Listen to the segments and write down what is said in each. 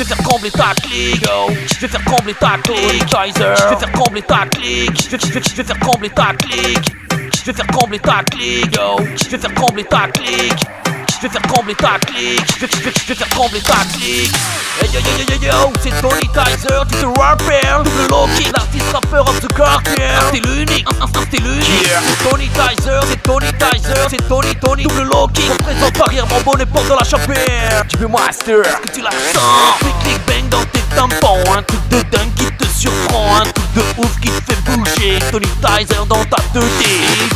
Je vais faire trembler ta clique. Je vais faire trembler ta clique. Je vais faire trembler ta clique. Je vais, faire trembler ta clique. Je vais faire trembler ta clique. Je vais faire trembler ta clique. Je vais faire trembler ta clique. Je vais, je vais- je vais faire trembler ta clique. Hey yo yo yo yo yo, c'est Tony Tizer, tu te rappelles Double Loki, l'artiste rappeur of the quartier C'est l'unique, un- un- c'est l'unique C'est Tony Tizer, c'est Tony Tizer, c'est Tony Tony. Double Loki, représente Paris, mon bonnet porte de la chapelle Tu veux master, est-ce que tu la sens? Clic clic bang dans tes tampons, un truc de dingue qui te surprend. Un truc de ouf qui te fait bouger. Tony Tizer dans ta 2D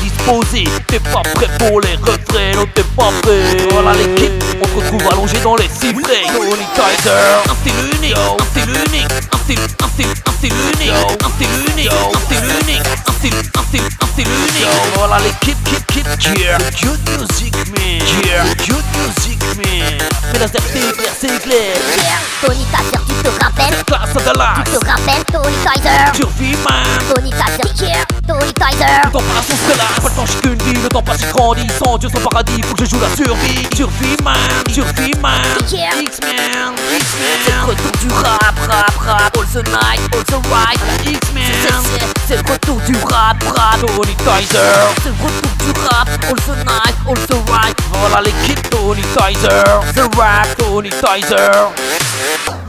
Disposé, t'es pas prêt pour les refrains, non t'es pas prêt. Voilà l'équipe, on te retrouve allongé dans les sifflets Tony Tizer, un style unique, un Voilà yeah. Good music man, yeah. Good music man. Mais la c'est clair, c'est clair. Yeah. Tony tu te rappelles? Classe de la Tu te rappelles Tony Survie man Tony yeah. Tony Tizer Le temps passe, on se relaxe, pas le temps, j'ai qu'une vie, le temps passe, il grandit, sans Dieu, sans paradis, faut que je joue la survie. Survie man, survie man, Yeah. X-Men, X-Men. C'est le retour du rap, X-Men. C'est le retour du rap, rap, Tony Tizer. C'est le retour du rap, all the night, all the right. Voilà l'équipe Tony Tizer, the rap, Tony Tizer.